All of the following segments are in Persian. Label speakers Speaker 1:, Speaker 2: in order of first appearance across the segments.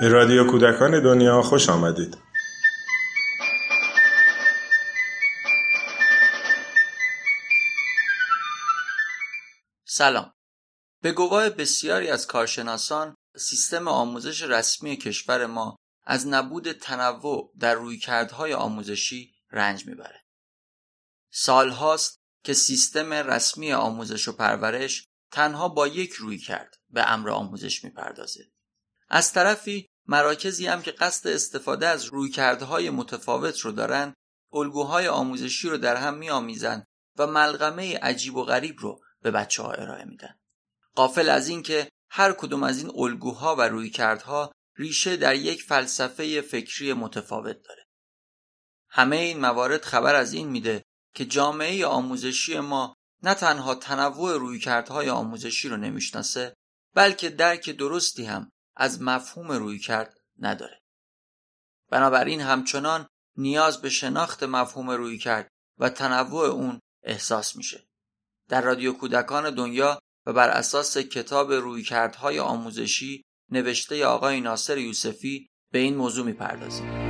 Speaker 1: به رادیو کودکان دنیا خوش آمدید.
Speaker 2: سلام. به گواه بسیاری از کارشناسان سیستم آموزش رسمی کشور ما از نبود تنوع در رویکردهای آموزشی رنج می‌بره. سالهاست که سیستم رسمی آموزش و پرورش تنها با یک روی کرد به امر آموزش می‌پردازه. از طرفی مراکزی هم که قصد استفاده از رویکردهای متفاوت رو دارن الگوهای آموزشی رو در هم میآمیزند و ملغمه عجیب و غریب رو به بچه ها ارائه میدن. قافل از اینکه هر کدوم از این الگوها و رویکردها ریشه در یک فلسفه فکری متفاوت داره. همه این موارد خبر از این میده که جامعه آموزشی ما نه تنها تنوع رویکردهای آموزشی رو نمی‌شناسه بلکه درک درستی هم از مفهوم روی کرد نداره. بنابراین همچنان نیاز به شناخت مفهوم روی کرد و تنوع اون احساس میشه. در رادیو کودکان دنیا و بر اساس کتاب رویکردهای آموزشی نوشته آقای ناصر یوسفی به این موضوع می‌پردازیم.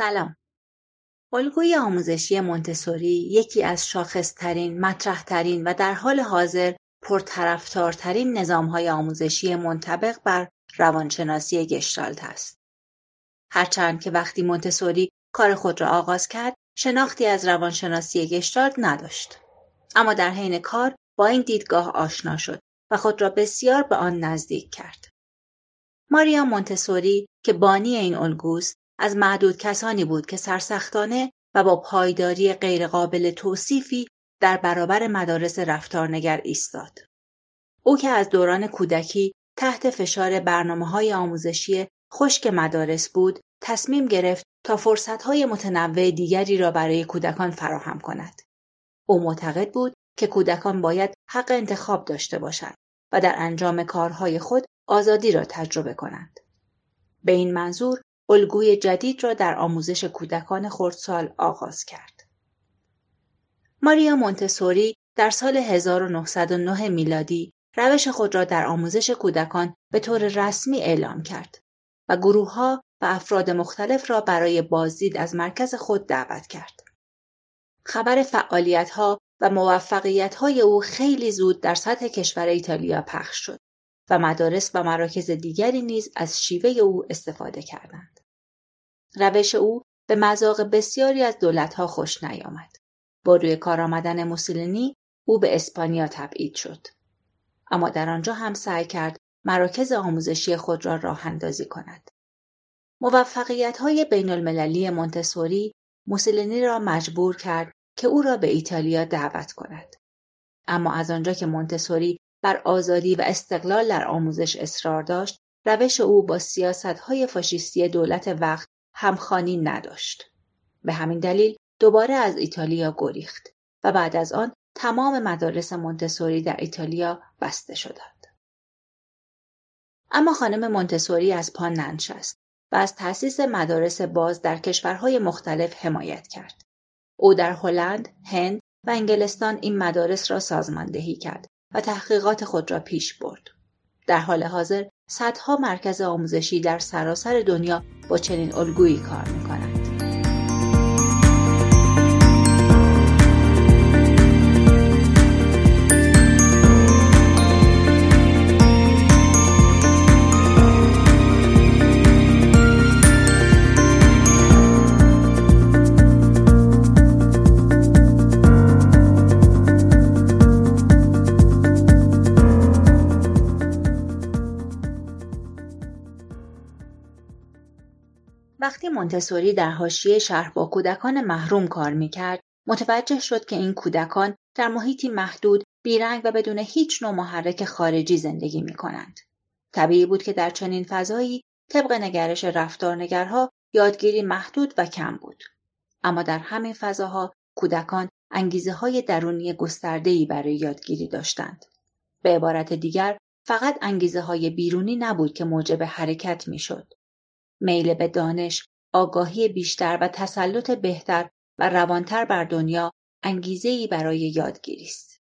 Speaker 3: سلام. الگوی آموزشی مونتسوری یکی از شاخصترین، مطرحترین و در حال حاضر پرطرفدارترین نظامهای آموزشی منطبق بر روانشناسی گشتالت است. هرچند که وقتی مونتسوری کار خود را آغاز کرد، شناختی از روانشناسی گشتالت نداشت. اما در حین کار با این دیدگاه آشنا شد و خود را بسیار به آن نزدیک کرد. ماریا مونتسوری که بانی این الگوست از معدود کسانی بود که سرسختانه و با پایداری غیرقابل توصیفی در برابر مدارس رفتارنگر ایستاد. او که از دوران کودکی تحت فشار برنامه های آموزشی خشک مدارس بود تصمیم گرفت تا فرصت های متنوع دیگری را برای کودکان فراهم کند. او معتقد بود که کودکان باید حق انتخاب داشته باشند و در انجام کارهای خود آزادی را تجربه کنند. به این منظور الگوی جدید را در آموزش کودکان خردسال آغاز کرد. ماریا مونتسوری در سال 1909 میلادی روش خود را در آموزش کودکان به طور رسمی اعلام کرد و گروهها و افراد مختلف را برای بازدید از مرکز خود دعوت کرد. خبر فعالیتها و موفقیتهای او خیلی زود در سطح کشور ایتالیا پخش شد و مدارس و مراکز دیگری نیز از شیوه او استفاده کردند. روش او به مذاق بسیاری از دولتها خوش نیامد. با روی کار آمدن موسولینی او به اسپانیا تبعید شد. اما در آنجا هم سعی کرد مراکز آموزشی خود را راه اندازی کند. موفقیت های بین المللی مونتسوری موسولینی را مجبور کرد که او را به ایتالیا دعوت کند. اما از آنجا که مونتسوری بر آزادی و استقلال در آموزش اصرار داشت، روش او با سیاست های فاشیستی دولت وقت همخانی نداشت. به همین دلیل دوباره از ایتالیا گریخت و بعد از آن تمام مدارس مونتسوری در ایتالیا بسته شدند. اما خانم مونتسوری از پا ننشست و از تأسیس مدارس باز در کشورهای مختلف حمایت کرد. او در هلند، هند و انگلستان این مدارس را سازماندهی کرد و تحقیقات خود را پیش برد. در حال حاضر صدها مرکز آموزشی در سراسر دنیا با چنین الگویی کار می‌کنند. مونتسوری در حاشیه شهر با کودکان محروم کار می‌کرد متوجه شد که این کودکان در محیطی محدود بیرنگ و بدون هیچ نوع محرک خارجی زندگی می کنند. طبیعی بود که در چنین فضایی طبق نگرش رفتارنگرها یادگیری محدود و کم بود. اما در همین فضاها کودکان انگیزه های درونی گستردهی برای یادگیری داشتند. به عبارت دیگر فقط انگیزه های بیرونی نبود که موجب حرکت می‌شد. میل به دانش، آگاهی بیشتر و تسلط بهتر و روانتر بر دنیا انگیزهای برای یادگیری است.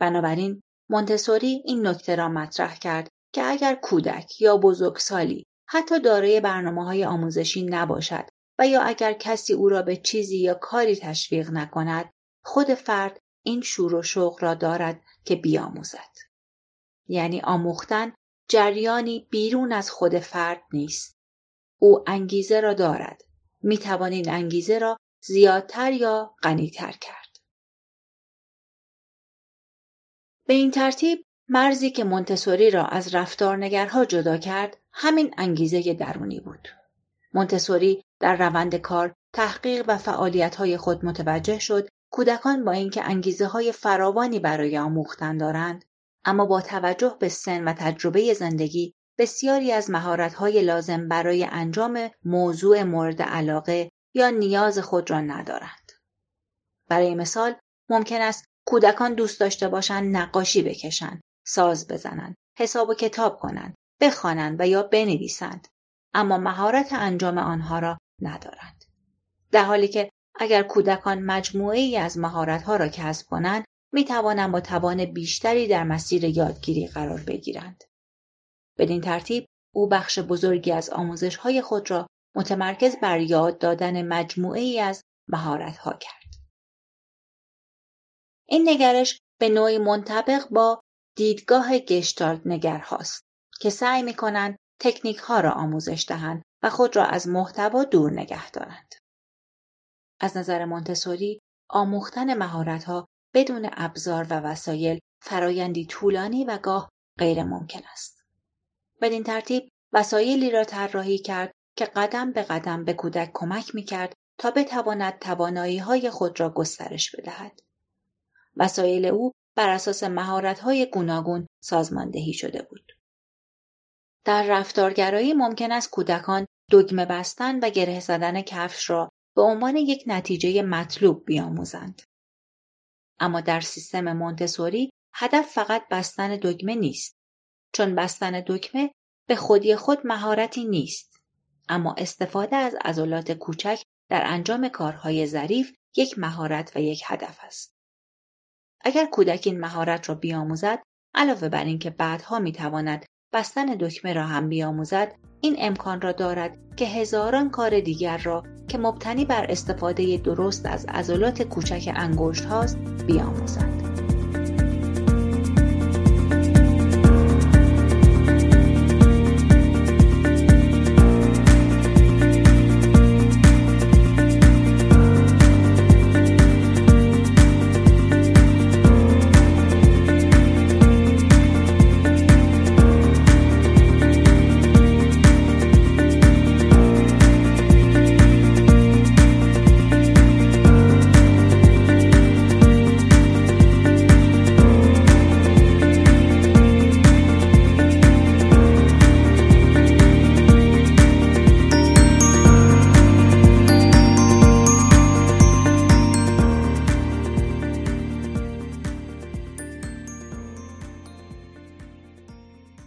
Speaker 3: بنابراین مونتسوری این نکته را مطرح کرد که اگر کودک یا بزرگسالی حتی دارای برنامه های آموزشی نباشد و یا اگر کسی او را به چیزی یا کاری تشویق نکند خود فرد این شور و شوق را دارد که بیاموزد یعنی آموختن جریانی بیرون از خود فرد نیست او انگیزه را دارد. می توان این انگیزه را زیادتر یا غنیتر کرد. به این ترتیب مرزی که مونتسوری را از رفتارنگرها جدا کرد همین انگیزه درونی بود. مونتسوری در روند کار تحقیق و فعالیت‌های خود متوجه شد کودکان با اینکه انگیزه های فراوانی برای آموختن دارند اما با توجه به سن و تجربه زندگی بسیاری از مهارت‌های لازم برای انجام موضوع مورد علاقه یا نیاز خود را ندارند. برای مثال ممکن است کودکان دوست داشته باشند نقاشی بکشند، ساز بزنند، حساب و کتاب کنند، بخوانند و یا بنویسند اما مهارت انجام آنها را ندارند. در حالی که اگر کودکان مجموعه ای از مهارت‌ها را کسب کنند می توانند با توان بیشتری در مسیر یادگیری قرار بگیرند. بدین ترتیب او بخش بزرگی از آموزش های خود را متمرکز بر یاد دادن مجموعه از مهارت ها کرد. این نگرش به نوعی منطبق با دیدگاه گشتالت نگر هاست که سعی می کنند تکنیک ها را آموزش دهند و خود را از محتوا دور نگه دارند. از نظر مونتسوری آموختن مهارت ها بدون ابزار و وسایل فرایندی طولانی و گاه غیر ممکن است. بدین ترتیب وسایلی را طراحی کرد که قدم به قدم به کودک کمک می کرد تا بتواند توانایی های خود را گسترش بدهد. وسایل او بر اساس مهارت های گوناگون سازماندهی شده بود. در رفتارگرایی ممکن است کودکان دگمه بستن و گره زدن کفش را به عنوان یک نتیجه مطلوب بیاموزند. اما در سیستم مونتسوری هدف فقط بستن دگمه نیست چون بستن دکمه به خودی خود مهارتی نیست اما استفاده از عضلات کوچک در انجام کارهای ظریف یک مهارت و یک هدف است اگر کودک این مهارت را بیاموزد علاوه بر اینکه بعدها می‌تواند بستن دکمه را هم بیاموزد این امکان را دارد که هزاران کار دیگر را که مبتنی بر استفاده درست از عضلات کوچک انگشت هاست بیاموزد.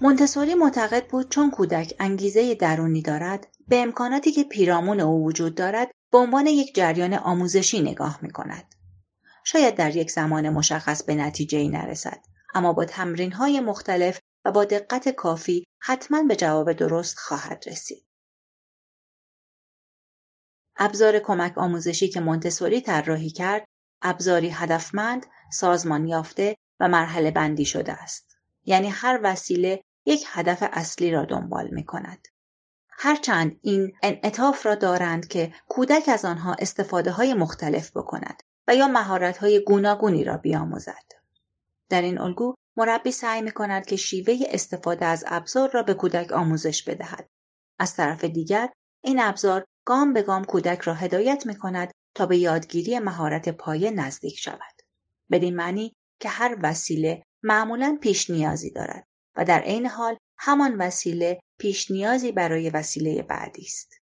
Speaker 3: مونتسوری معتقد بود چون کودک انگیزه درونی دارد به امکاناتی که پیرامون او وجود دارد به عنوان یک جریان آموزشی نگاه می کند. شاید در یک زمان مشخص به نتیجه ای نرسد اما با تمرین های مختلف و با دقت کافی حتما به جواب درست خواهد رسید. ابزار کمک آموزشی که مونتسوری طراحی کرد ابزاری هدفمند، سازمان یافته و مرحله بندی شده است. یعنی هر وسیله یک هدف اصلی را دنبال می کند. هرچند این انعطاف را دارند که کودک از آنها استفاده های مختلف بکند و یا مهارت های گوناگونی را بیاموزد. در این الگو مربی سعی می کند که شیوه استفاده از ابزار را به کودک آموزش بدهد. از طرف دیگر این ابزار گام به گام کودک را هدایت می کند تا به یادگیری مهارت پایه نزدیک شود. بدین معنی که هر وسیله معمولا پیش نیازی دارد و در عین حال همان وسیله پیش نیازی برای وسیله بعدی است.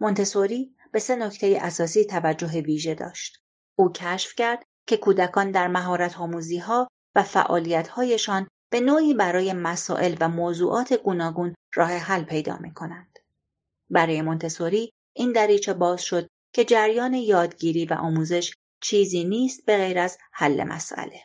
Speaker 3: مونتسوری به سه نکته اساسی توجه ویژه داشت. او کشف کرد که کودکان در مهارت آموزی ها و فعالیت هایشان به نوعی برای مسائل و موضوعات گوناگون راه حل پیدا می کنند. برای مونتسوری این دریچه باز شد که جریان یادگیری و آموزش چیزی نیست به غیر از حل مسئله.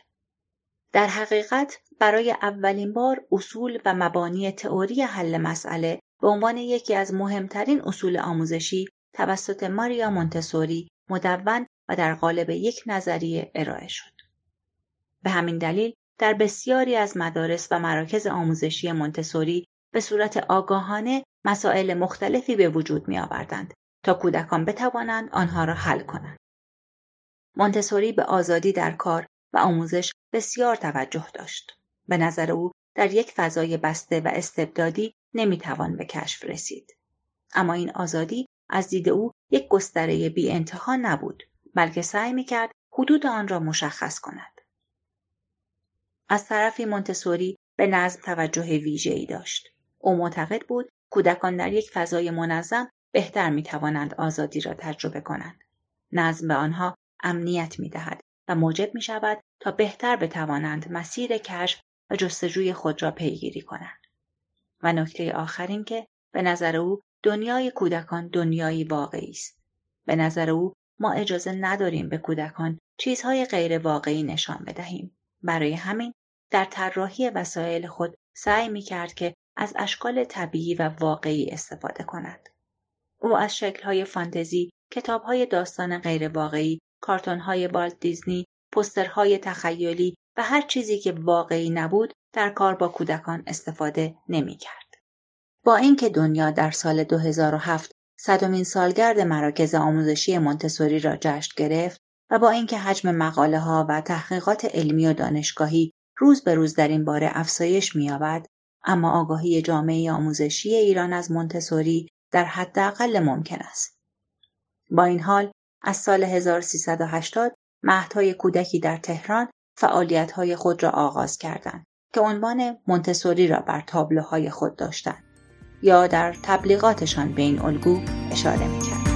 Speaker 3: در حقیقت برای اولین بار اصول و مبانی تئوری حل مسئله به عنوان یکی از مهمترین اصول آموزشی توسط ماریا مونتسوری مدون و در قالب یک نظریه ارائه شد. به همین دلیل در بسیاری از مدارس و مراکز آموزشی مونتسوری به صورت آگاهانه مسائل مختلفی به وجود می آوردند تا کودکان بتوانند آنها را حل کنند. مونتسوری به آزادی در کار و آموزش بسیار توجه داشت. به نظر او در یک فضای بسته و استبدادی نمی‌توان به کشف رسید. اما این آزادی از دید او یک گستره بی انتها نبود بلکه سعی می کرد حدود آن را مشخص کند. از طرفی مونتسوری به نظم توجه ای داشت. او معتقد بود کودکان در یک فضای منظم بهتر می توانند آزادی را تجربه کنند. نظم به آنها امنیت می دهد و موجب می شود تا بهتر بتوانند مسیر کشف و جستجوی خود را پیگیری کنند. و نکته آخر این که به نظر او دنیای کودکان دنیایی واقعی است. به نظر او ما اجازه نداریم به کودکان چیزهای غیر واقعی نشان بدهیم. برای همین در طراحی وسایل خود سعی می کرد که از اشکال طبیعی و واقعی استفاده کند. او از شکلهای فانتزی، کتابهای داستان غیر واقعی، کارتونهای بالت دیزنی، پسترهای تخیلی و هر چیزی که واقعی نبود در کار با کودکان استفاده نمی کرد. با اینکه دنیا در سال 2007 صدمین سالگرد مراکز آموزشی مونتسوری را جشن گرفت و با اینکه حجم مقاله ها و تحقیقات علمی و دانشگاهی روز به روز در این باره افزایش می‌یابد اما آگاهی جامعه آموزشی ایران از مونتسوری در حداقل ممکن است با این حال از سال 1380 مهدهای کودکی در تهران فعالیت‌های خود را آغاز کردند که عنوان مونتسوری را بر تابلوهای خود داشتند یا در تبلیغاتشان به این الگو اشاره می‌کرد.